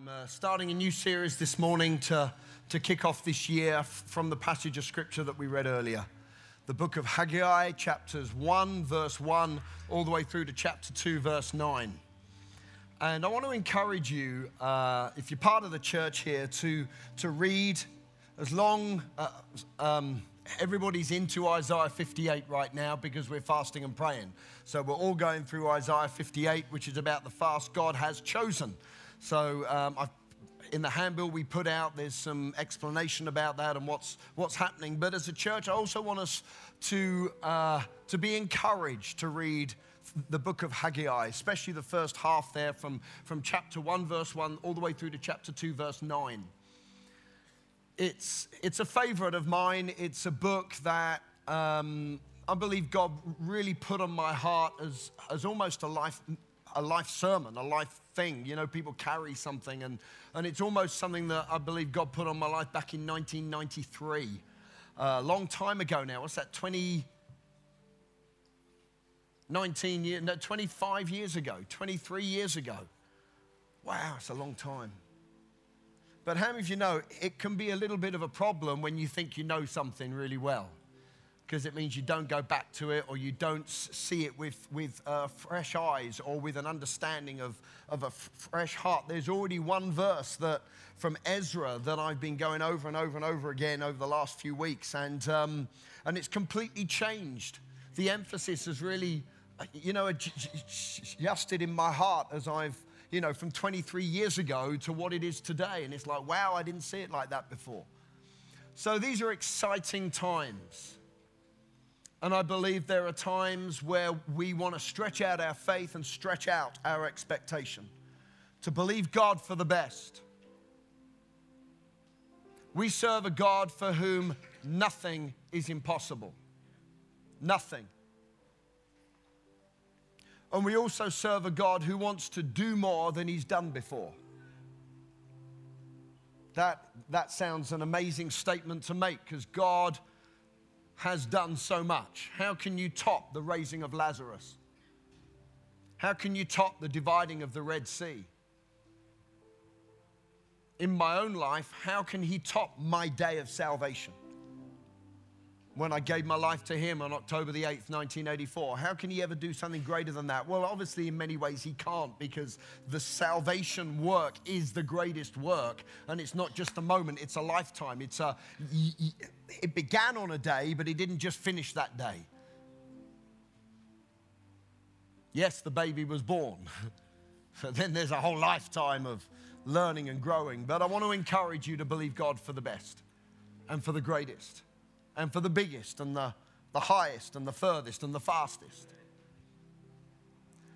I'm uh, starting a new series this morning to, to kick off this year from the passage of scripture that we read earlier. The book of Haggai, chapters 1, verse 1, all the way through to chapter 2, verse 9. And I want to encourage you, uh, if you're part of the church here, to, to read as long, uh, um, everybody's into Isaiah 58 right now because we're fasting and praying. So we're all going through Isaiah 58, which is about the fast God has chosen. So um, in the handbill we put out, there's some explanation about that and what's, what's happening. But as a church, I also want us to, uh, to be encouraged to read the book of Haggai, especially the first half there from, from chapter 1, verse 1, all the way through to chapter 2, verse 9. It's, it's a favorite of mine. It's a book that um, I believe God really put on my heart as, as almost a life, a life sermon, a life thing. You know, people carry something, and, and it's almost something that I believe God put on my life back in 1993. A uh, long time ago now. What's that, 20, 19 years, no, 25 years ago, 23 years ago. Wow, it's a long time. But how many of you know it can be a little bit of a problem when you think you know something really well? Because it means you don't go back to it or you don't see it with, with uh, fresh eyes or with an understanding of, of a f- fresh heart. There's already one verse that from Ezra that I've been going over and over and over again over the last few weeks, and, um, and it's completely changed. The emphasis has really, you know, adjusted in my heart as I've, you know, from 23 years ago to what it is today. And it's like, wow, I didn't see it like that before. So these are exciting times. And I believe there are times where we want to stretch out our faith and stretch out our expectation to believe God for the best. We serve a God for whom nothing is impossible. Nothing. And we also serve a God who wants to do more than he's done before. That, that sounds an amazing statement to make because God has done so much. How can you top the raising of Lazarus? How can you top the dividing of the Red Sea? In my own life, how can He top my day of salvation? When I gave my life to Him on October the 8th, 1984, how can He ever do something greater than that? Well, obviously, in many ways, He can't because the salvation work is the greatest work. And it's not just a moment, it's a lifetime. It's a it began on a day, but He didn't just finish that day. Yes, the baby was born. but then there's a whole lifetime of learning and growing. But I want to encourage you to believe God for the best and for the greatest and for the biggest and the, the highest and the furthest and the fastest.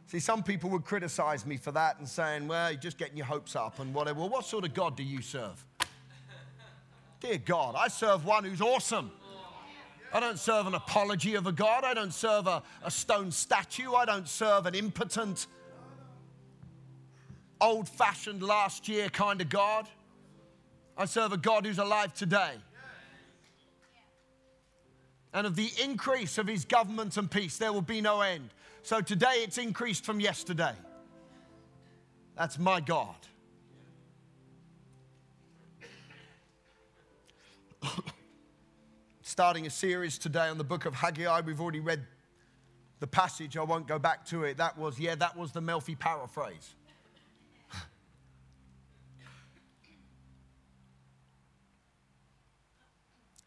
See, some people would criticize me for that and saying, well, you're just getting your hopes up and whatever. Well, what sort of God do you serve? Dear God, I serve one who's awesome. I don't serve an apology of a God. I don't serve a, a stone statue. I don't serve an impotent, old fashioned, last year kind of God. I serve a God who's alive today. And of the increase of his government and peace, there will be no end. So today it's increased from yesterday. That's my God. Starting a series today on the book of Haggai. We've already read the passage. I won't go back to it. That was, yeah, that was the Melfi paraphrase.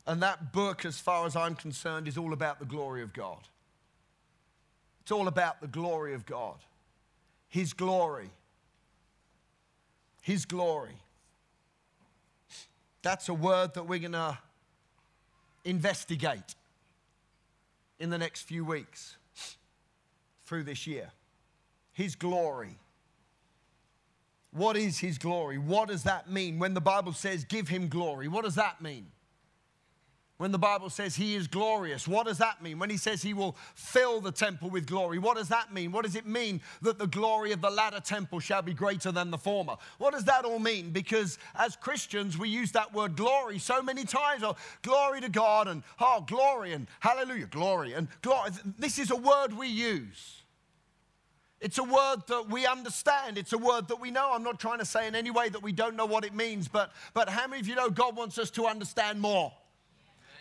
And that book, as far as I'm concerned, is all about the glory of God. It's all about the glory of God. His glory. His glory. That's a word that we're going to investigate in the next few weeks through this year. His glory. What is His glory? What does that mean? When the Bible says, give Him glory, what does that mean? When the Bible says he is glorious, what does that mean? When he says he will fill the temple with glory, what does that mean? What does it mean that the glory of the latter temple shall be greater than the former? What does that all mean? Because as Christians, we use that word glory so many times. Oh, glory to God and oh, glory and hallelujah, glory and glory. This is a word we use. It's a word that we understand. It's a word that we know. I'm not trying to say in any way that we don't know what it means, but, but how many of you know God wants us to understand more?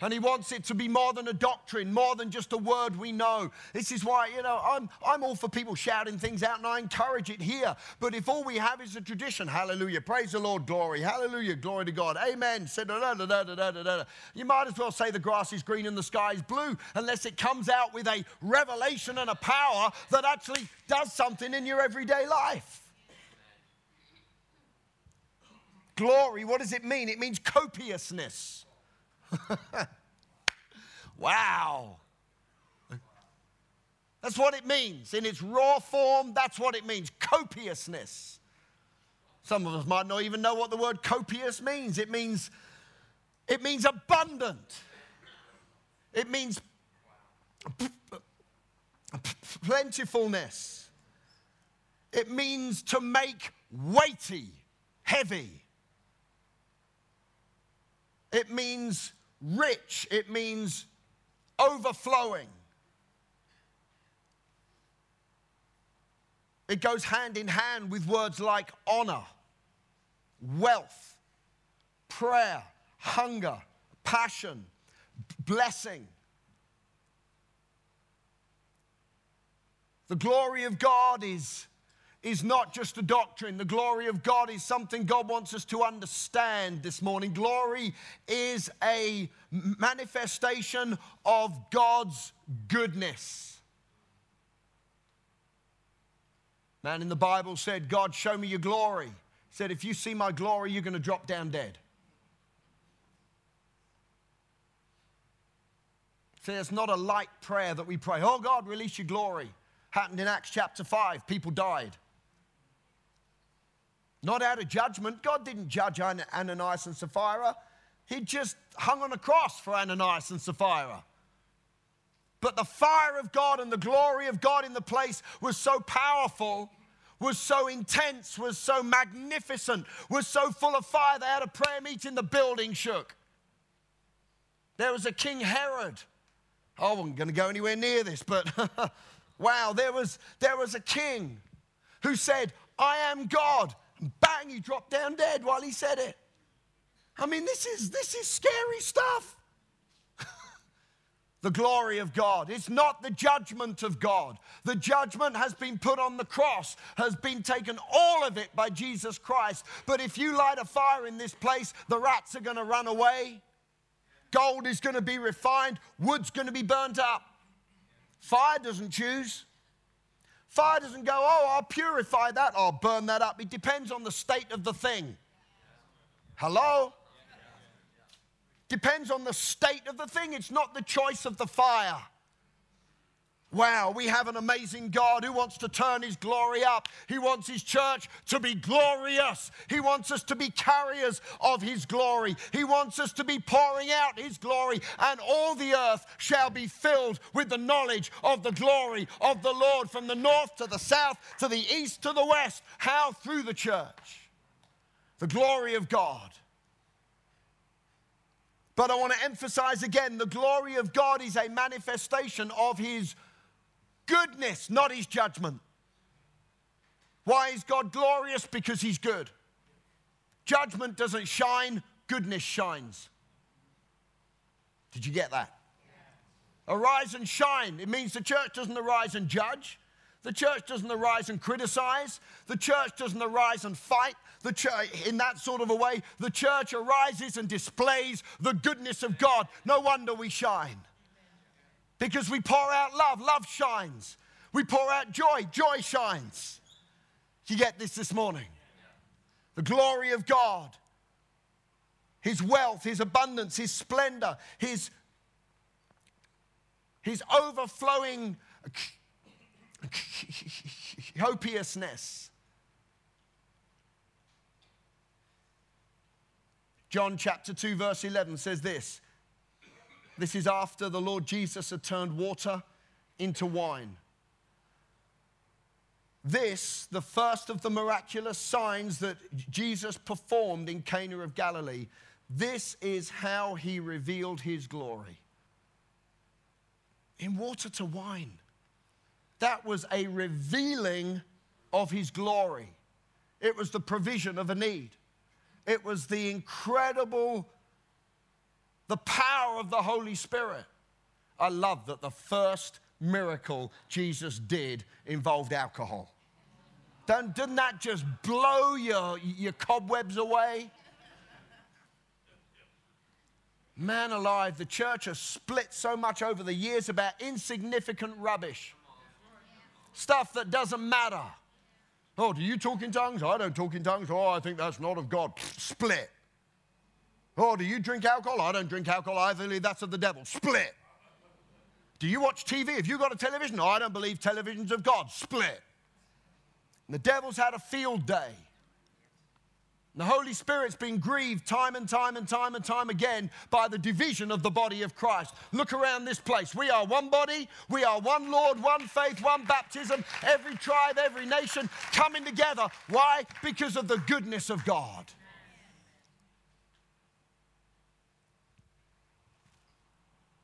And he wants it to be more than a doctrine, more than just a word we know. This is why, you know, I'm, I'm all for people shouting things out and I encourage it here. But if all we have is a tradition, hallelujah, praise the Lord, glory, hallelujah, glory to God, amen, you might as well say the grass is green and the sky is blue unless it comes out with a revelation and a power that actually does something in your everyday life. Glory, what does it mean? It means copiousness. wow. That's what it means. In its raw form, that's what it means copiousness. Some of us might not even know what the word copious means. It means it means abundant. It means plentifulness. It means to make weighty, heavy. It means rich, it means overflowing. It goes hand in hand with words like honor, wealth, prayer, hunger, passion, blessing. The glory of God is is not just a doctrine. The glory of God is something God wants us to understand this morning. Glory is a manifestation of God's goodness. Man in the Bible said, God, show me your glory. He said, if you see my glory, you're going to drop down dead. See, it's not a light prayer that we pray. Oh, God, release your glory. Happened in Acts chapter 5. People died. Not out of judgment. God didn't judge Ananias and Sapphira. He just hung on a cross for Ananias and Sapphira. But the fire of God and the glory of God in the place was so powerful, was so intense, was so magnificent, was so full of fire. They had a prayer meeting, the building shook. There was a King Herod. I wasn't going to go anywhere near this, but wow, there was, there was a king who said, I am God bang, he dropped down dead while he said it. I mean, this is, this is scary stuff. the glory of God. It's not the judgment of God. The judgment has been put on the cross, has been taken all of it by Jesus Christ. But if you light a fire in this place, the rats are going to run away. Gold is going to be refined, wood's going to be burnt up. Fire doesn't choose. Fire doesn't go, oh, I'll purify that, I'll burn that up. It depends on the state of the thing. Hello? Depends on the state of the thing. It's not the choice of the fire. Wow, we have an amazing God who wants to turn his glory up. He wants his church to be glorious. He wants us to be carriers of his glory. He wants us to be pouring out his glory, and all the earth shall be filled with the knowledge of the glory of the Lord from the north to the south, to the east to the west. How? Through the church. The glory of God. But I want to emphasize again the glory of God is a manifestation of his goodness, not his judgment. Why is God glorious? Because he's good. Judgment doesn't shine, goodness shines. Did you get that? Arise and shine. It means the church doesn't arise and judge. The church doesn't arise and criticize. The church doesn't arise and fight. The church, in that sort of a way, the church arises and displays the goodness of God. No wonder we shine. Because we pour out love, love shines. We pour out joy, joy shines. You get this this morning? The glory of God, His wealth, His abundance, His splendor, His, his overflowing copiousness. John chapter 2, verse 11 says this this is after the Lord Jesus had turned water into wine. This, the first of the miraculous signs that Jesus performed in Cana of Galilee, this is how he revealed his glory. In water to wine. That was a revealing of his glory. It was the provision of a need. It was the incredible, the power of the Holy Spirit. I love that the first miracle Jesus did involved alcohol. Don't, doesn't that just blow your, your cobwebs away? Man alive, the church has split so much over the years about insignificant rubbish. Stuff that doesn't matter. Oh, do you talk in tongues? I don't talk in tongues. Oh, I think that's not of God. Split. Oh, do you drink alcohol? I don't drink alcohol. Believe that's of the devil. Split. Do you watch TV? Have you got a television? No, I don't believe television's of God. Split. And the devil's had a field day. And the Holy Spirit's been grieved time and time and time and time again by the division of the body of Christ. Look around this place. We are one body, we are one Lord, one faith, one baptism, every tribe, every nation coming together. Why? Because of the goodness of God.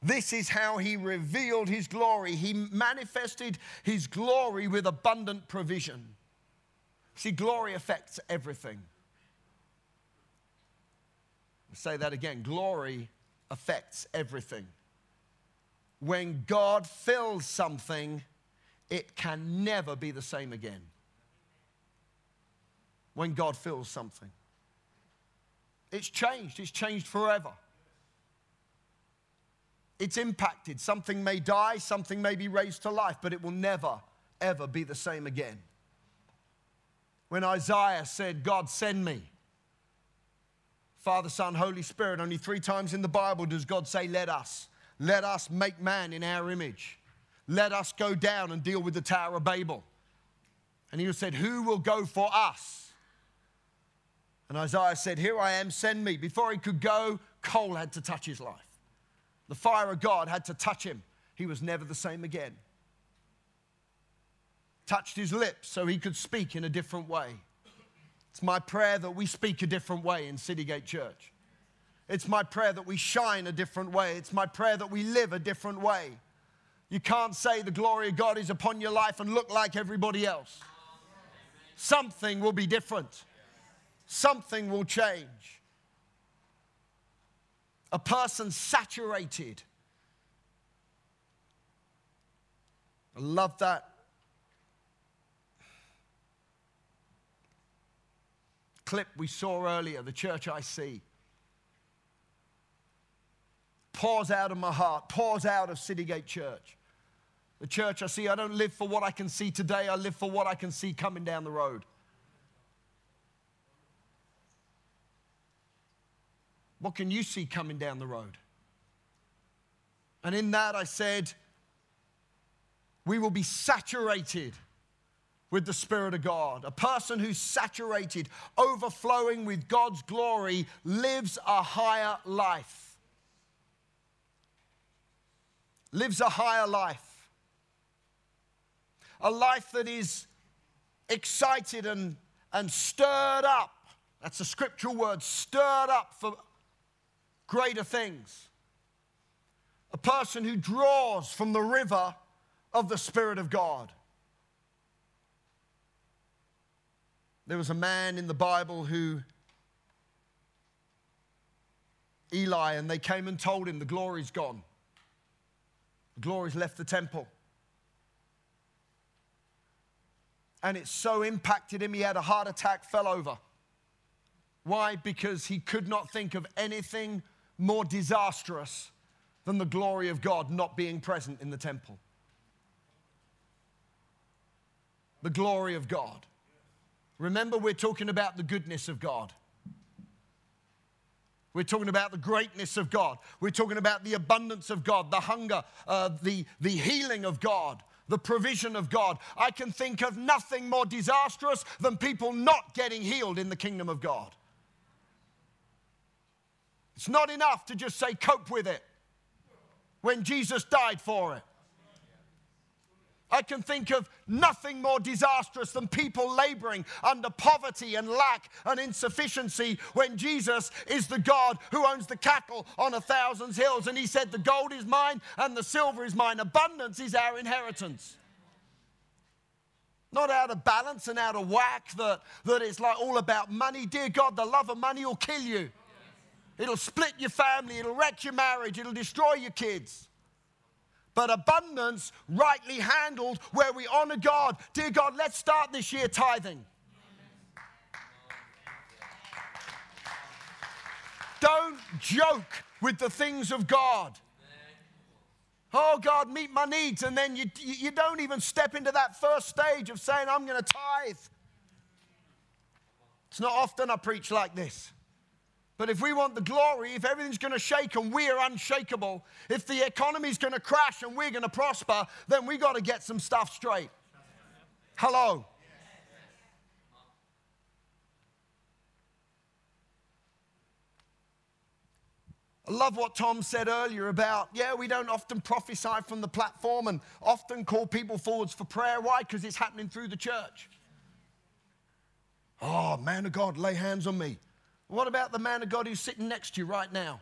This is how he revealed his glory. He manifested his glory with abundant provision. See, glory affects everything. I'll say that again glory affects everything. When God fills something, it can never be the same again. When God fills something, it's changed, it's changed forever. It's impacted. Something may die, something may be raised to life, but it will never, ever be the same again. When Isaiah said, God, send me, Father, Son, Holy Spirit, only three times in the Bible does God say, Let us. Let us make man in our image. Let us go down and deal with the Tower of Babel. And he said, Who will go for us? And Isaiah said, Here I am, send me. Before he could go, coal had to touch his life. The fire of God had to touch him. He was never the same again touched his lips so he could speak in a different way. It's my prayer that we speak a different way in Citygate Church. It's my prayer that we shine a different way. It's my prayer that we live a different way. You can't say the glory of God is upon your life and look like everybody else. Something will be different, something will change. A person saturated. I love that clip we saw earlier, the church I see, pours out of my heart, pours out of Citygate Church. The church I see, I don't live for what I can see today, I live for what I can see coming down the road. What can you see coming down the road? And in that, I said, we will be saturated with the Spirit of God. A person who's saturated, overflowing with God's glory, lives a higher life. Lives a higher life. A life that is excited and, and stirred up. That's a scriptural word, stirred up for greater things. A person who draws from the river of the Spirit of God. There was a man in the Bible who, Eli, and they came and told him the glory's gone. The glory's left the temple. And it so impacted him, he had a heart attack, fell over. Why? Because he could not think of anything more disastrous than the glory of God not being present in the temple. The glory of God. Remember, we're talking about the goodness of God. We're talking about the greatness of God. We're talking about the abundance of God, the hunger, uh, the, the healing of God, the provision of God. I can think of nothing more disastrous than people not getting healed in the kingdom of God. It's not enough to just say, cope with it when Jesus died for it. I can think of nothing more disastrous than people laboring under poverty and lack and insufficiency when Jesus is the God who owns the cattle on a thousand hills. And he said, The gold is mine and the silver is mine. Abundance is our inheritance. Not out of balance and out of whack, that, that it's like all about money. Dear God, the love of money will kill you. It'll split your family, it'll wreck your marriage, it'll destroy your kids. But abundance, rightly handled, where we honor God. Dear God, let's start this year tithing. Don't joke with the things of God. Oh, God, meet my needs. And then you, you don't even step into that first stage of saying, I'm going to tithe. It's not often I preach like this. But if we want the glory, if everything's going to shake and we're unshakable, if the economy's going to crash and we're going to prosper, then we got to get some stuff straight. Hello. I love what Tom said earlier about, yeah, we don't often prophesy from the platform and often call people forwards for prayer. Why? Because it's happening through the church. Oh, man of God, lay hands on me. What about the man of God who's sitting next to you right now?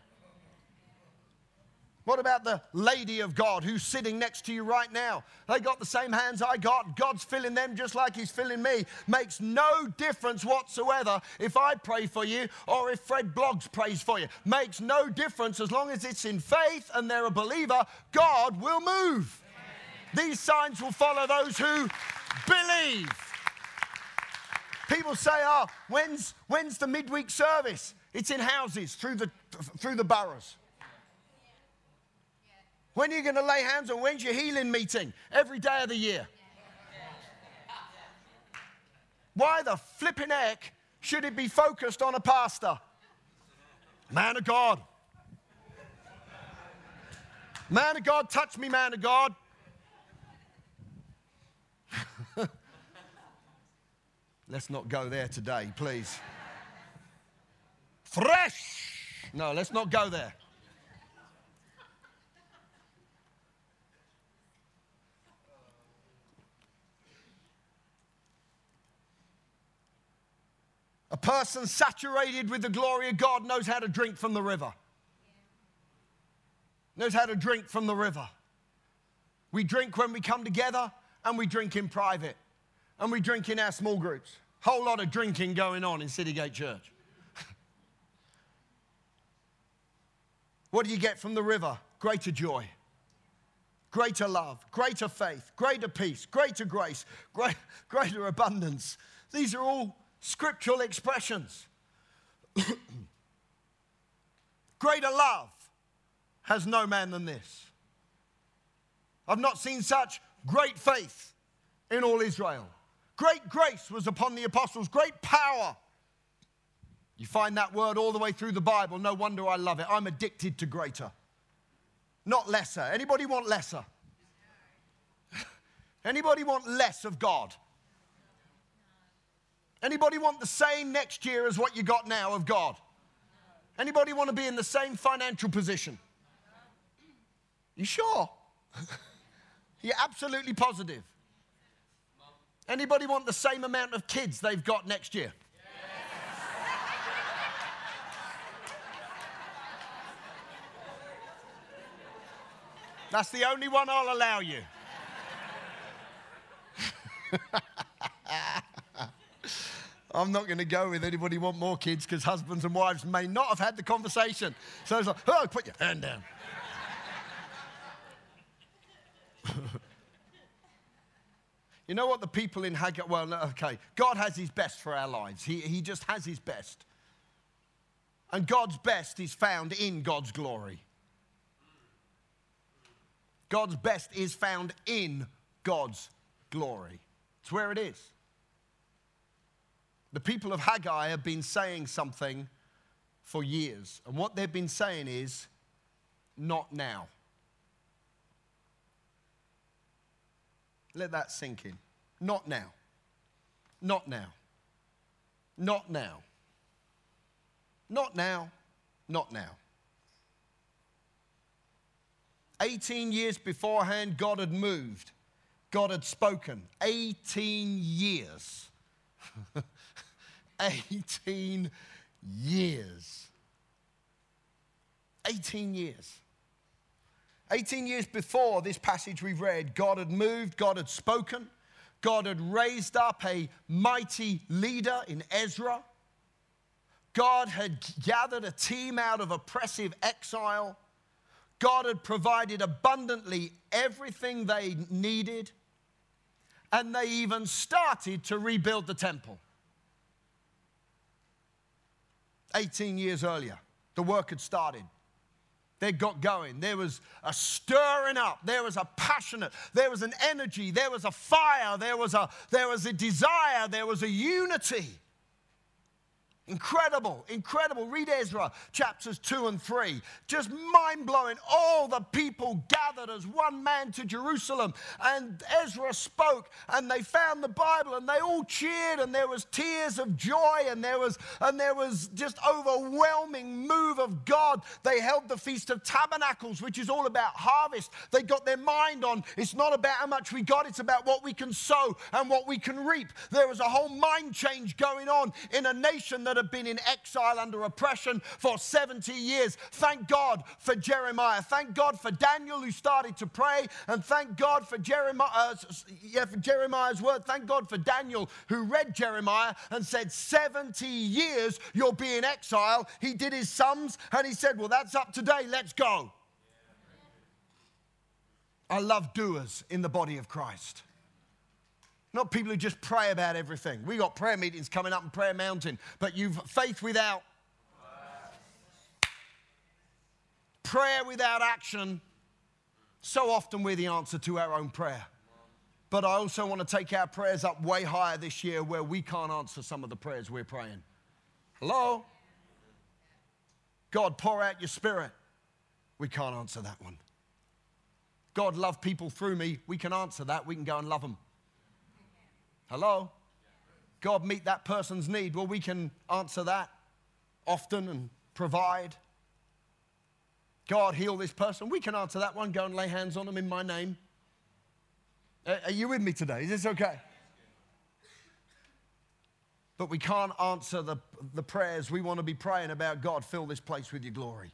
What about the lady of God who's sitting next to you right now? They got the same hands I got. God's filling them just like He's filling me. Makes no difference whatsoever if I pray for you or if Fred Bloggs prays for you. Makes no difference as long as it's in faith and they're a believer, God will move. These signs will follow those who believe. People say, oh, when's, when's the midweek service? It's in houses through the, through the boroughs. When are you going to lay hands on? When's your healing meeting? Every day of the year. Why the flipping heck should it be focused on a pastor? Man of God. Man of God, touch me, man of God. Let's not go there today, please. Fresh. No, let's not go there. A person saturated with the glory of God knows how to drink from the river. Knows how to drink from the river. We drink when we come together and we drink in private and we drink in our small groups. Whole lot of drinking going on in Citygate Church. what do you get from the river? Greater joy, greater love, greater faith, greater peace, greater grace, great, greater abundance. These are all scriptural expressions. Greater love has no man than this. I've not seen such great faith in all Israel. Great grace was upon the apostles, great power. You find that word all the way through the Bible. No wonder I love it. I'm addicted to greater, not lesser. Anybody want lesser? Anybody want less of God? Anybody want the same next year as what you got now of God? Anybody want to be in the same financial position? You sure? You're absolutely positive. Anybody want the same amount of kids they've got next year? That's the only one I'll allow you. I'm not going to go with anybody want more kids because husbands and wives may not have had the conversation. So it's like, oh, put your hand down. you know what the people in Haggai, well, okay, God has his best for our lives. He, he just has his best. And God's best is found in God's glory. God's best is found in God's glory. It's where it is. The people of Haggai have been saying something for years. And what they've been saying is, not now. Let that sink in. Not now. Not now. Not now. Not now. Not now. 18 years beforehand, God had moved. God had spoken. 18 years. 18 years. 18 years. 18 years before this passage we've read, God had moved, God had spoken, God had raised up a mighty leader in Ezra. God had gathered a team out of oppressive exile. God had provided abundantly everything they needed. And they even started to rebuild the temple. 18 years earlier, the work had started. They got going. There was a stirring up. There was a passionate. There was an energy. There was a fire. There was a, there was a desire. There was a unity. Incredible, incredible. Read Ezra chapters 2 and 3. Just mind blowing. All the people gathered as one man to Jerusalem. And Ezra spoke, and they found the Bible, and they all cheered, and there was tears of joy, and there was, and there was just overwhelming move of God. They held the Feast of Tabernacles, which is all about harvest. They got their mind on it's not about how much we got, it's about what we can sow and what we can reap. There was a whole mind change going on in a nation that had been in exile under oppression for 70 years. Thank God for Jeremiah. Thank God for Daniel who started to pray. And thank God for Jeremiah, yeah, for Jeremiah's word. Thank God for Daniel who read Jeremiah and said, 70 years you'll be in exile. He did his sums and he said, Well, that's up today. Let's go. I love doers in the body of Christ. Not people who just pray about everything. We got prayer meetings coming up in Prayer Mountain, but you've faith without prayer without action. So often we're the answer to our own prayer. But I also want to take our prayers up way higher this year where we can't answer some of the prayers we're praying. Hello? God, pour out your spirit. We can't answer that one. God, love people through me. We can answer that. We can go and love them. Hello? God meet that person's need. Well, we can answer that often and provide. God heal this person. We can answer that one. Go and lay hands on them in my name. Uh, are you with me today? Is this okay? But we can't answer the, the prayers we want to be praying about God, fill this place with your glory.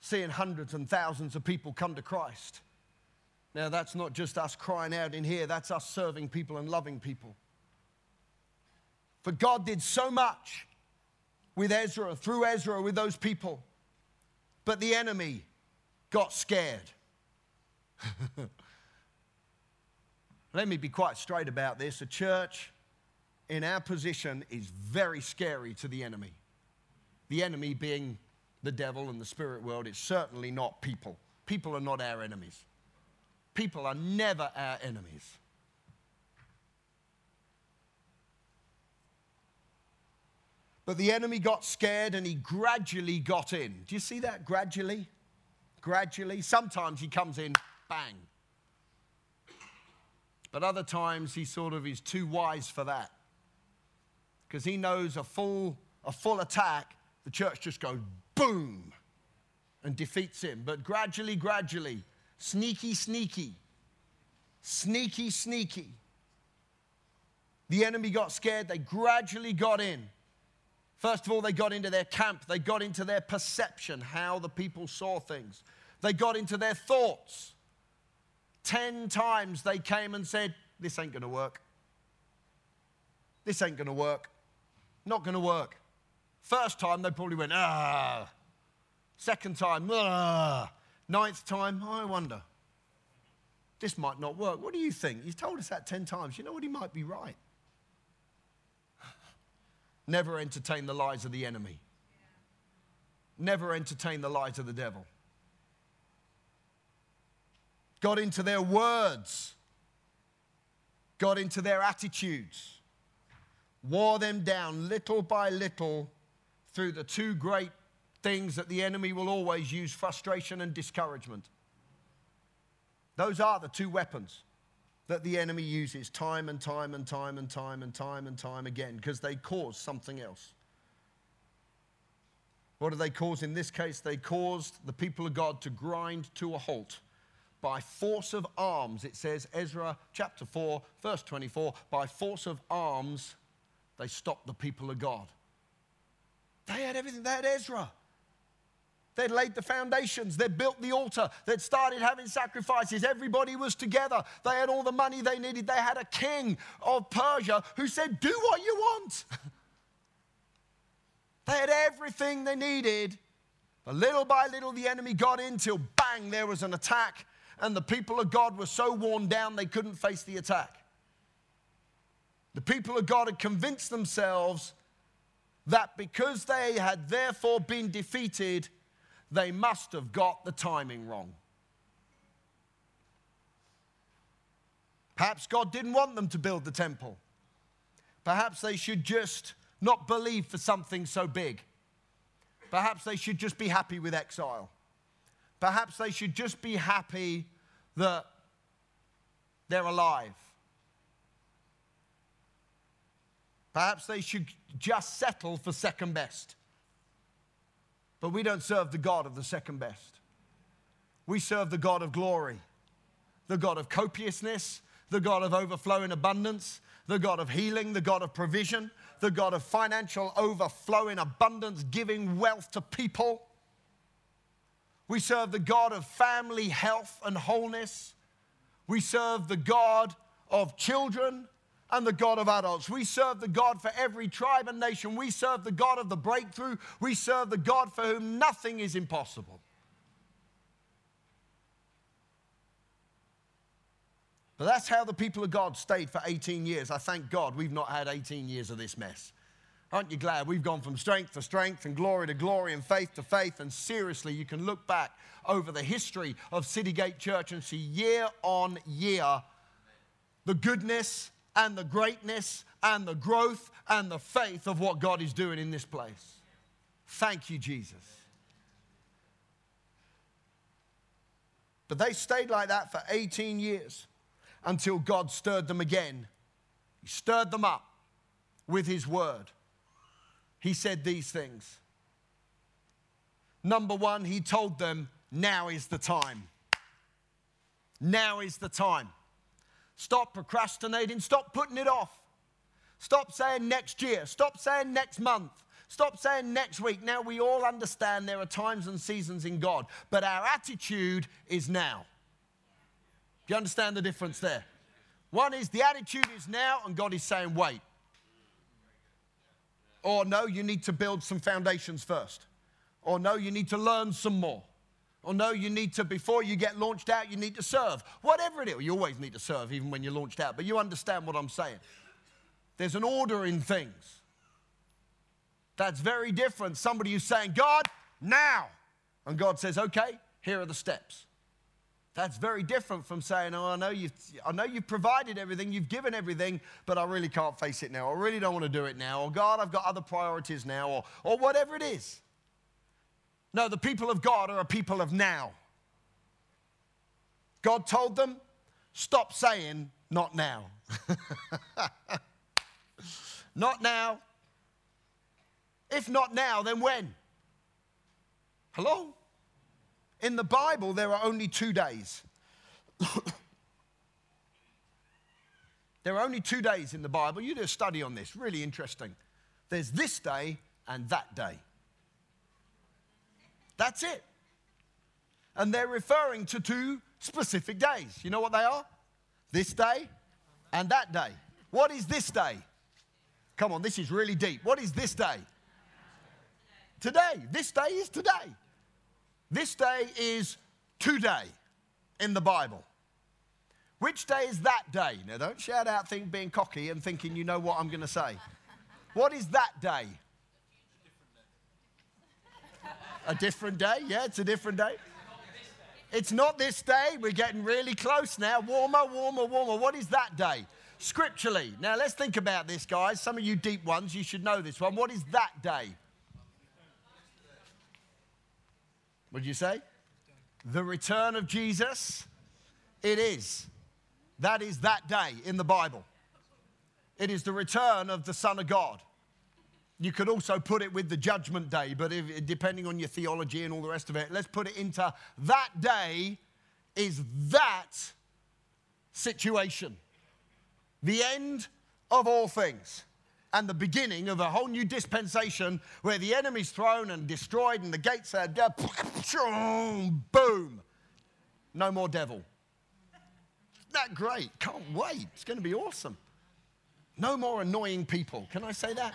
Seeing hundreds and thousands of people come to Christ now, that's not just us crying out in here, that's us serving people and loving people. For God did so much with Ezra, through Ezra, with those people, but the enemy got scared. Let me be quite straight about this. A church in our position is very scary to the enemy. The enemy being the devil and the spirit world, it's certainly not people. People are not our enemies. People are never our enemies. But the enemy got scared and he gradually got in. Do you see that? Gradually? Gradually. Sometimes he comes in, bang. But other times he sort of is too wise for that. Because he knows a full, a full attack, the church just goes boom and defeats him. But gradually, gradually, Sneaky, sneaky. Sneaky, sneaky. The enemy got scared. They gradually got in. First of all, they got into their camp. They got into their perception, how the people saw things. They got into their thoughts. Ten times they came and said, This ain't going to work. This ain't going to work. Not going to work. First time, they probably went, Ah. Second time, ah. Ninth time, I wonder. This might not work. What do you think? He's told us that 10 times. You know what? He might be right. Never entertain the lies of the enemy. Never entertain the lies of the devil. Got into their words, got into their attitudes, wore them down little by little through the two great things that the enemy will always use frustration and discouragement. Those are the two weapons that the enemy uses time and time and time and time and time and time again because they cause something else. What do they cause in this case? They caused the people of God to grind to a halt by force of arms. It says, Ezra chapter 4, verse 24, by force of arms, they stopped the people of God. They had everything, they had Ezra. They'd laid the foundations. They'd built the altar. They'd started having sacrifices. Everybody was together. They had all the money they needed. They had a king of Persia who said, Do what you want. they had everything they needed. But little by little, the enemy got in till bang, there was an attack. And the people of God were so worn down they couldn't face the attack. The people of God had convinced themselves that because they had therefore been defeated, they must have got the timing wrong. Perhaps God didn't want them to build the temple. Perhaps they should just not believe for something so big. Perhaps they should just be happy with exile. Perhaps they should just be happy that they're alive. Perhaps they should just settle for second best. But we don't serve the God of the second best. We serve the God of glory, the God of copiousness, the God of overflowing abundance, the God of healing, the God of provision, the God of financial overflowing abundance, giving wealth to people. We serve the God of family health and wholeness. We serve the God of children and the God of adults. We serve the God for every tribe and nation. We serve the God of the breakthrough. We serve the God for whom nothing is impossible. But that's how the people of God stayed for 18 years. I thank God we've not had 18 years of this mess. Aren't you glad we've gone from strength to strength and glory to glory and faith to faith? And seriously, you can look back over the history of Citygate Church and see year on year the goodness and the greatness and the growth and the faith of what God is doing in this place. Thank you, Jesus. But they stayed like that for 18 years until God stirred them again. He stirred them up with His word. He said these things. Number one, He told them, Now is the time. Now is the time. Stop procrastinating. Stop putting it off. Stop saying next year. Stop saying next month. Stop saying next week. Now, we all understand there are times and seasons in God, but our attitude is now. Do you understand the difference there? One is the attitude is now, and God is saying, wait. Or no, you need to build some foundations first. Or no, you need to learn some more. Or no, you need to, before you get launched out, you need to serve. Whatever it is, you always need to serve, even when you're launched out, but you understand what I'm saying. There's an order in things. That's very different. Somebody who's saying, God, now. And God says, okay, here are the steps. That's very different from saying, oh, I know, you've, I know you've provided everything, you've given everything, but I really can't face it now. I really don't want to do it now. Or God, I've got other priorities now, or, or whatever it is. No, the people of God are a people of now. God told them, stop saying, not now. not now. If not now, then when? Hello? In the Bible, there are only two days. there are only two days in the Bible. You do a study on this, really interesting. There's this day and that day. That's it. And they're referring to two specific days. You know what they are? This day and that day. What is this day? Come on, this is really deep. What is this day? Today. This day is today. This day is today in the Bible. Which day is that day? Now, don't shout out think, being cocky and thinking you know what I'm going to say. What is that day? A different day? Yeah, it's a different day. It's not this day. We're getting really close now. Warmer, warmer, warmer. What is that day? Scripturally. Now let's think about this, guys. Some of you deep ones, you should know this one. What is that day? What did you say? The return of Jesus. It is. That is that day in the Bible. It is the return of the Son of God. You could also put it with the judgment day, but if, depending on your theology and all the rest of it, let's put it into that day is that situation. The end of all things. and the beginning of a whole new dispensation where the enemy's thrown and destroyed and the gates are boom. No more devil. That great? Can't wait. It's going to be awesome. No more annoying people. Can I say that?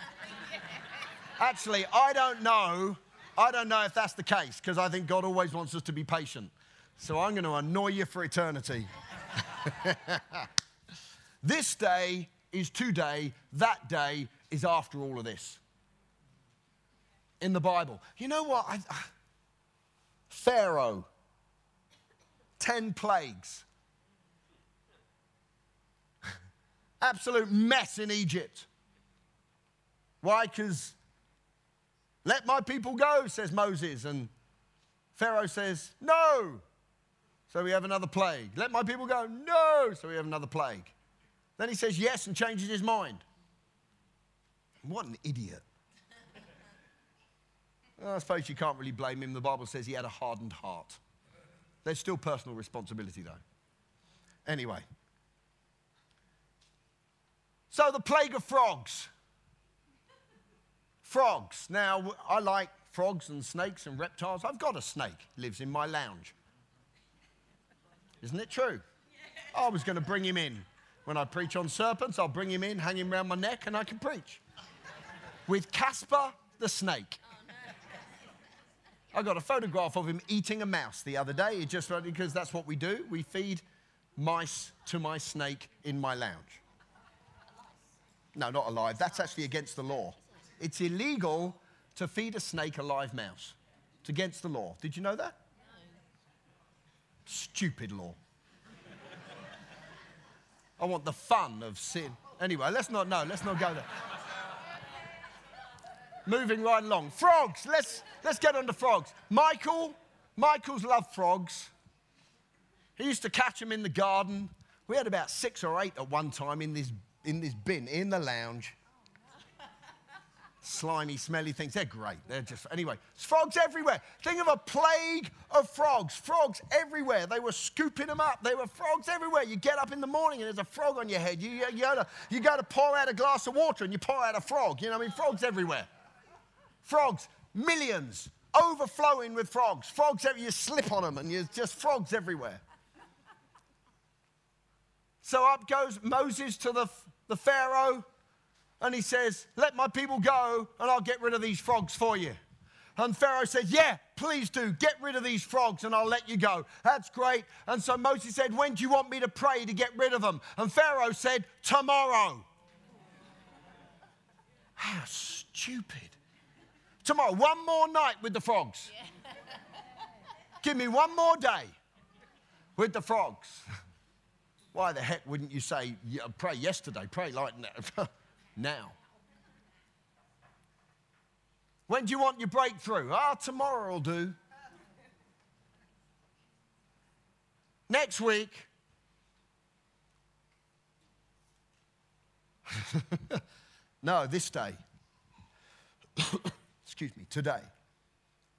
Actually, I don't know. I don't know if that's the case because I think God always wants us to be patient. So I'm going to annoy you for eternity. this day is today, that day is after all of this. In the Bible. You know what? I, Pharaoh, 10 plagues. Absolute mess in Egypt. Why? Because let my people go, says Moses. And Pharaoh says, No. So we have another plague. Let my people go. No. So we have another plague. Then he says yes and changes his mind. What an idiot. well, I suppose you can't really blame him. The Bible says he had a hardened heart. There's still personal responsibility, though. Anyway. So the plague of frogs. Frogs. Now, I like frogs and snakes and reptiles. I've got a snake, lives in my lounge. Isn't it true? I was going to bring him in. When I preach on serpents, I'll bring him in, hang him around my neck, and I can preach. With Casper the snake. Oh, I got a photograph of him eating a mouse the other day. It just because that's what we do. We feed mice to my snake in my lounge. No, not alive. That's actually against the law. It's illegal to feed a snake a live mouse. It's against the law. Did you know that? Stupid law. I want the fun of sin. Anyway, let's not, no, let's not go there. Moving right along. Frogs, let's, let's get on to frogs. Michael, Michael's loved frogs. He used to catch them in the garden. We had about six or eight at one time in this, in this bin in the lounge slimy, smelly things. They're great. They're just, anyway, frogs everywhere. Think of a plague of frogs. Frogs everywhere. They were scooping them up. They were frogs everywhere. You get up in the morning and there's a frog on your head. You, you, you, go, to, you go to pour out a glass of water and you pour out a frog. You know, what I mean, frogs everywhere. Frogs, millions, overflowing with frogs. Frogs, you slip on them and there's just frogs everywhere. So up goes Moses to the, the Pharaoh and he says, Let my people go, and I'll get rid of these frogs for you. And Pharaoh said, Yeah, please do. Get rid of these frogs and I'll let you go. That's great. And so Moses said, When do you want me to pray to get rid of them? And Pharaoh said, Tomorrow. How stupid. Tomorrow, one more night with the frogs. Give me one more day with the frogs. Why the heck wouldn't you say, pray yesterday, pray like that? now. When do you want your breakthrough? Ah, tomorrow will do. Next week. no, this day. Excuse me, today.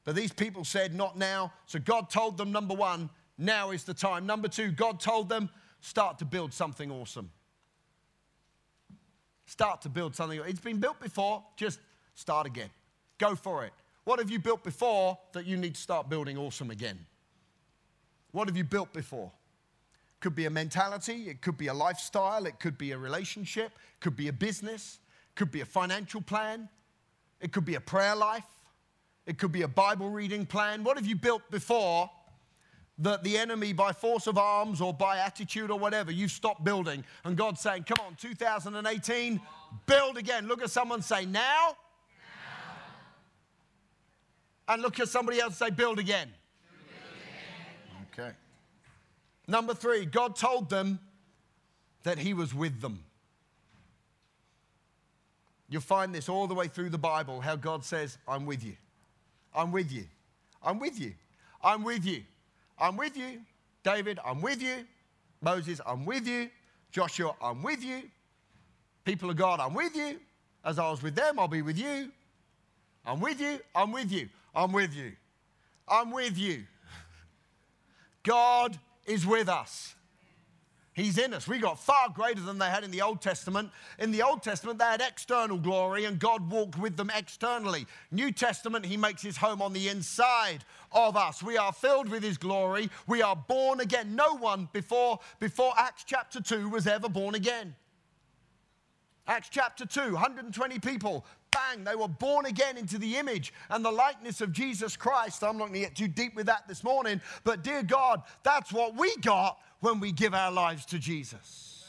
But these people said, not now. So God told them, number one, now is the time. Number two, God told them, start to build something awesome. Start to build something. It's been built before, just start again. Go for it. What have you built before that you need to start building awesome again? What have you built before? Could be a mentality, it could be a lifestyle, it could be a relationship, could be a business, could be a financial plan, it could be a prayer life, it could be a Bible reading plan. What have you built before that the enemy, by force of arms or by attitude or whatever, you stop building. And God's saying, Come on, 2018, build again. Look at someone say, Now. now. And look at somebody else say, Build again. build again. Okay. Number three, God told them that He was with them. You'll find this all the way through the Bible how God says, I'm with you. I'm with you. I'm with you. I'm with you. I'm with you. David, I'm with you. Moses, I'm with you. Joshua, I'm with you. People of God, I'm with you. As I was with them, I'll be with you. I'm with you. I'm with you. I'm with you. I'm with you. God is with us. He's in us. We got far greater than they had in the Old Testament. In the Old Testament, they had external glory and God walked with them externally. New Testament, He makes His home on the inside of us. We are filled with His glory. We are born again. No one before, before Acts chapter 2 was ever born again. Acts chapter 2, 120 people, bang, they were born again into the image and the likeness of Jesus Christ. I'm not going to get too deep with that this morning, but dear God, that's what we got when we give our lives to Jesus.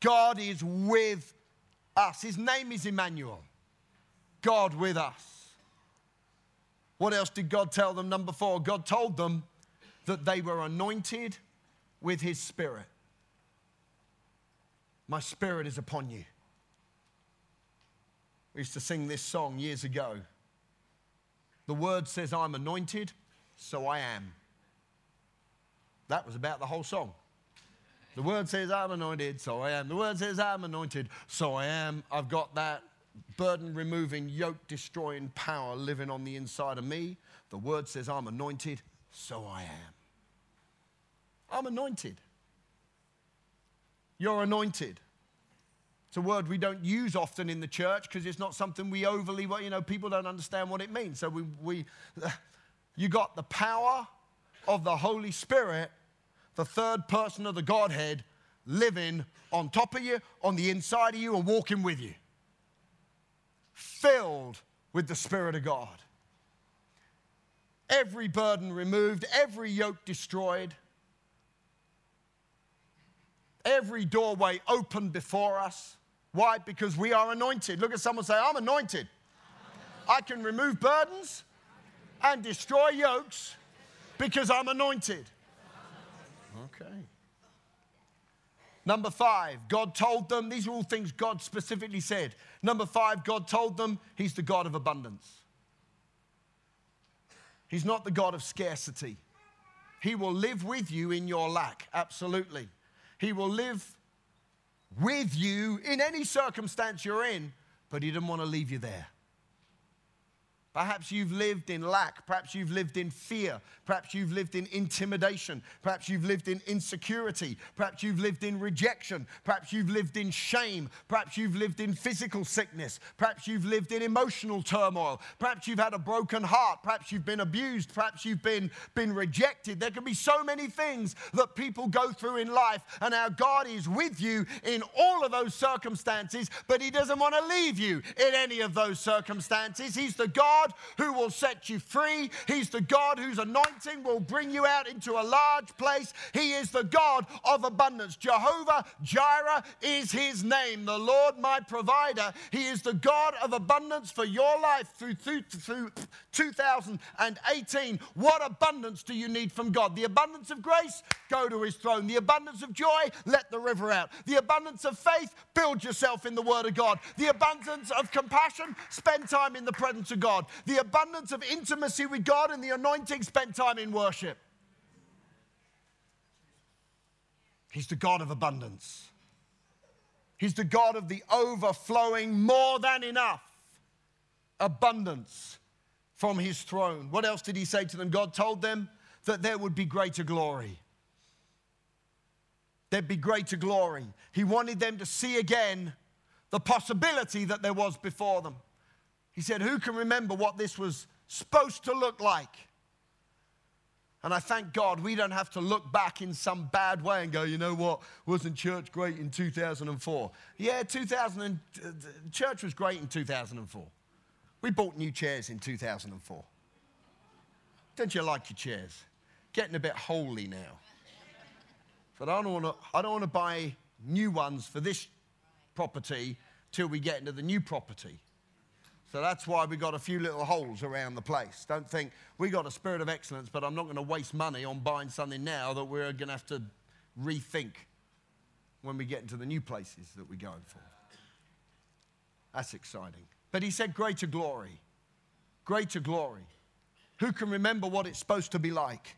God is with us. His name is Emmanuel. God with us. What else did God tell them? Number four, God told them that they were anointed with His Spirit. My spirit is upon you. We used to sing this song years ago. The word says, I'm anointed, so I am. That was about the whole song. The word says, I'm anointed, so I am. The word says, I'm anointed, so I am. I've got that burden removing, yoke destroying power living on the inside of me. The word says, I'm anointed, so I am. I'm anointed. You're anointed. It's a word we don't use often in the church because it's not something we overly, well, you know, people don't understand what it means. So we, we you got the power of the Holy Spirit, the third person of the Godhead, living on top of you, on the inside of you, and walking with you. Filled with the Spirit of God. Every burden removed, every yoke destroyed every doorway open before us. Why? Because we are anointed. Look at someone say, I'm anointed. I can remove burdens and destroy yokes because I'm anointed. Okay. Number five, God told them, these are all things God specifically said. Number five, God told them He's the God of abundance. He's not the God of scarcity. He will live with you in your lack, absolutely. He will live with you in any circumstance you're in, but He didn't want to leave you there. Perhaps you've lived in lack. Perhaps you've lived in fear. Perhaps you've lived in intimidation. Perhaps you've lived in insecurity. Perhaps you've lived in rejection. Perhaps you've lived in shame. Perhaps you've lived in physical sickness. Perhaps you've lived in emotional turmoil. Perhaps you've had a broken heart. Perhaps you've been abused. Perhaps you've been, been rejected. There can be so many things that people go through in life, and our God is with you in all of those circumstances, but He doesn't want to leave you in any of those circumstances. He's the God God who will set you free. He's the God whose anointing will bring you out into a large place. He is the God of abundance. Jehovah Jireh is his name, the Lord my provider. He is the God of abundance for your life through, through, through 2018. What abundance do you need from God? The abundance of grace, go to his throne. The abundance of joy, let the river out. The abundance of faith, build yourself in the word of God. The abundance of compassion, spend time in the presence of God the abundance of intimacy with God and the anointing, spent time in worship. He's the God of abundance. He's the God of the overflowing, more than enough abundance from his throne. What else did he say to them? God told them that there would be greater glory. There'd be greater glory. He wanted them to see again the possibility that there was before them. He said, Who can remember what this was supposed to look like? And I thank God we don't have to look back in some bad way and go, you know what, wasn't church great in 2004? Yeah, 2000 and, uh, church was great in 2004. We bought new chairs in 2004. Don't you like your chairs? Getting a bit holy now. But I don't want to, I don't want to buy new ones for this property till we get into the new property. So that's why we got a few little holes around the place. Don't think we got a spirit of excellence, but I'm not going to waste money on buying something now that we're going to have to rethink when we get into the new places that we're going for. That's exciting. But he said, greater glory. Greater glory. Who can remember what it's supposed to be like?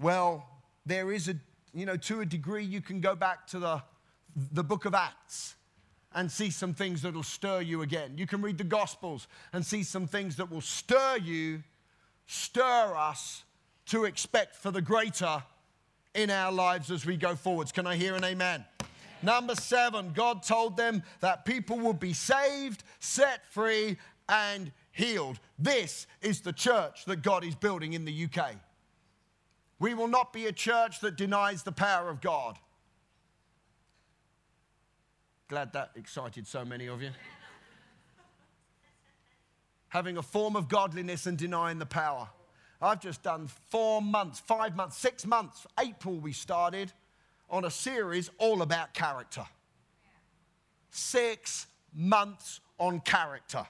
Well, there is a, you know, to a degree, you can go back to the, the book of Acts and see some things that will stir you again. You can read the Gospels and see some things that will stir you, stir us to expect for the greater in our lives as we go forwards. Can I hear an amen? Number seven, God told them that people would be saved, set free, and healed. This is the church that God is building in the UK. We will not be a church that denies the power of God. Glad that excited so many of you. Having a form of godliness and denying the power. I've just done four months, five months, six months. April we started on a series all about character. Six months on character.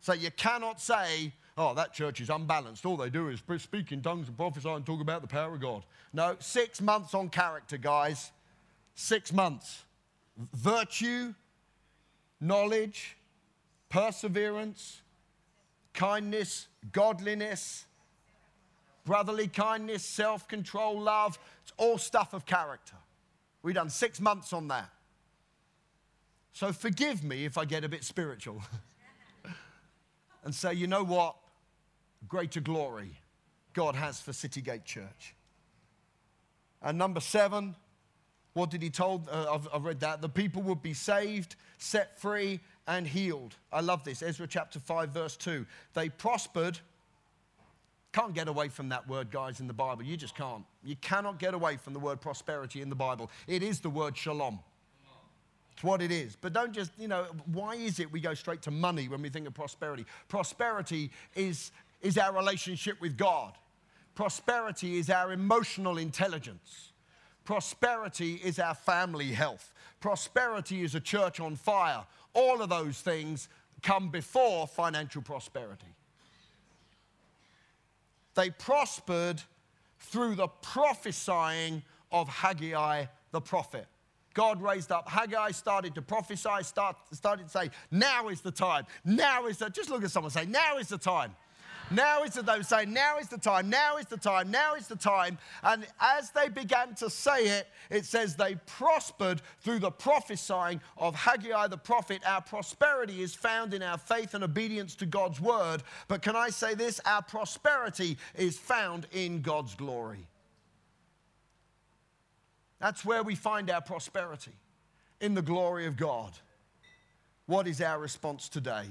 So you cannot say, oh, that church is unbalanced. All they do is speak in tongues and prophesy and talk about the power of God. No, six months on character, guys. Six months. Virtue, knowledge, perseverance, kindness, godliness, brotherly kindness, self control, love. It's all stuff of character. We've done six months on that. So forgive me if I get a bit spiritual and say, you know what? Greater glory God has for Citygate Church. And number seven, what did he told? Uh, I've, I've read that. The people would be saved, set free, and healed. I love this. Ezra chapter 5, verse 2. They prospered can't get away from that word, guys, in the Bible. You just can't. You cannot get away from the word prosperity in the Bible. It is the word shalom. It's what it is. But don't just, you know, why is it we go straight to money when we think of prosperity? Prosperity is, is our relationship with God, prosperity is our emotional intelligence, prosperity is our family health, prosperity is a church on fire. All of those things come before financial prosperity. They prospered through the prophesying of Haggai the prophet. God raised up Haggai, started to prophesy, start, started to say, Now is the time. Now is the, just look at someone say, Now is the time. Now is the time. Say, now is the time. Now is the time. Now is the time. And as they began to say it, it says they prospered through the prophesying of Haggai the prophet. Our prosperity is found in our faith and obedience to God's word. But can I say this? Our prosperity is found in God's glory. That's where we find our prosperity, in the glory of God. What is our response today?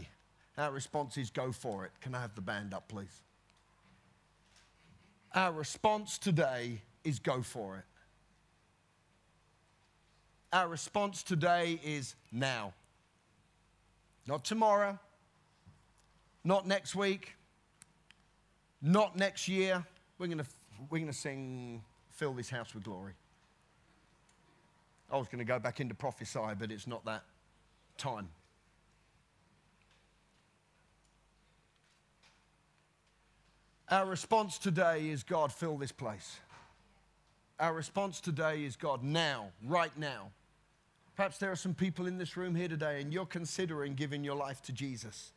Our response is go for it. Can I have the band up, please? Our response today is go for it. Our response today is now. Not tomorrow, not next week, not next year. We're going to we're going to sing Fill This House with Glory. I was going to go back into prophesy, but it's not that time. Our response today is God, fill this place. Our response today is God, now, right now. Perhaps there are some people in this room here today and you're considering giving your life to Jesus.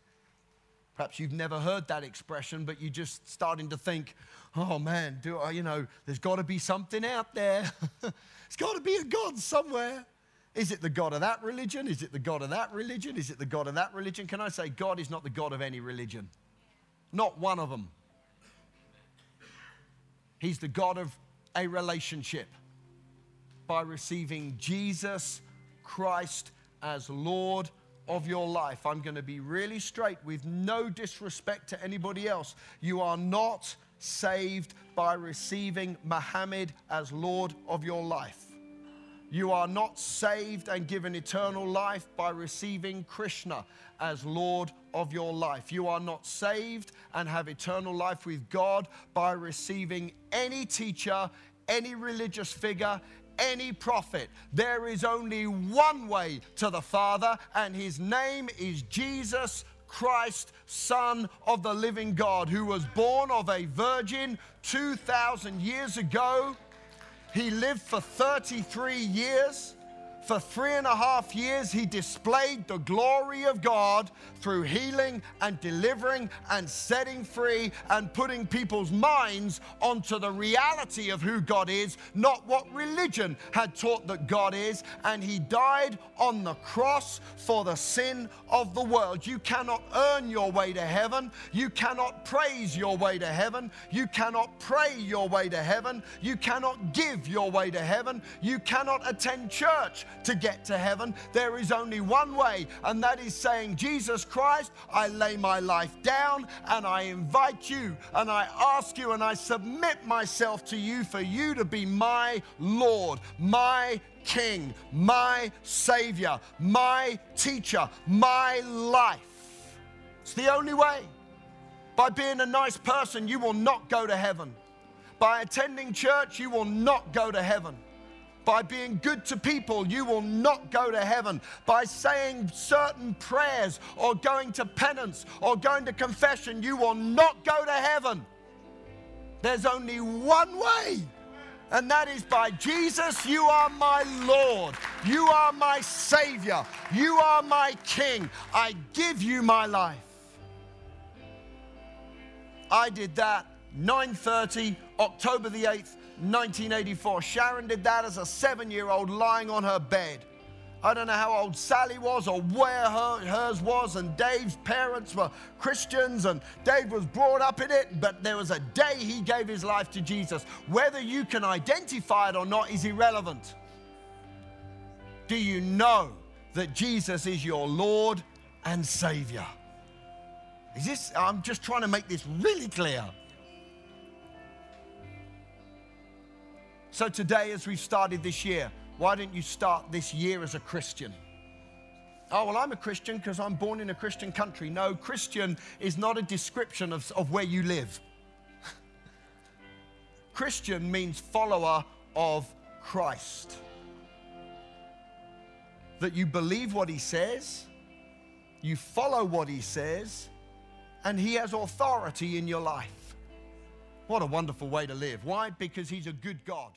Perhaps you've never heard that expression, but you're just starting to think, oh man, do I, you know, there's got to be something out there. there's got to be a God somewhere. Is it the God of that religion? Is it the God of that religion? Is it the God of that religion? Can I say, God is not the God of any religion? Not one of them. He's the God of a relationship by receiving Jesus Christ as Lord of your life. I'm going to be really straight with no disrespect to anybody else. You are not saved by receiving Muhammad as Lord of your life. You are not saved and given eternal life by receiving Krishna as Lord of your life. You are not saved and have eternal life with God by receiving any teacher, any religious figure, any prophet. There is only one way to the Father, and his name is Jesus Christ, Son of the living God, who was born of a virgin 2,000 years ago. He lived for 33 years For three and a half years, he displayed the glory of God through healing and delivering and setting free and putting people's minds onto the reality of who God is, not what religion had taught that God is. And he died on the cross for the sin of the world. You cannot earn your way to heaven. You cannot praise your way to heaven. You cannot pray your way to heaven. You cannot give your way to heaven. You cannot attend church to get to heaven. There is only one way, and that is saying, Jesus Christ, I lay my life down and I invite you and I ask you and I submit myself to you for you to be my Lord, my King, my Savior, my teacher, my life. It's the only way. By being a nice person, you will not go to heaven. By attending church, you will not go to heaven. By being good to people, you will not go to heaven. By saying certain prayers or going to penance or going to confession, you will not go to heaven. There's only one way, and that is by Jesus. You are my Lord. You are my Savior. You are my King. I give you my life. I did that 9:30 October the 8th 1984. Sharon did that as a seven year old lying on her bed. I don't know how old Sally was or where her, hers was, and Dave's parents were Christians, and Dave was brought up in it, but there was a day he gave his life to Jesus. Whether you can identify it or not is irrelevant. Do you know that Jesus is your Lord and Savior? Is this, I'm just trying to make this really clear. So, today, as we've started this year, why don't you start this year as a Christian? Oh, well, I'm a Christian because I'm born in a Christian country. No, Christian is not a description of, of where you live. Christian means follower of Christ. That you believe what he says, you follow what he says, and he has authority in your life. What a wonderful way to live. Why? Because he's a good God.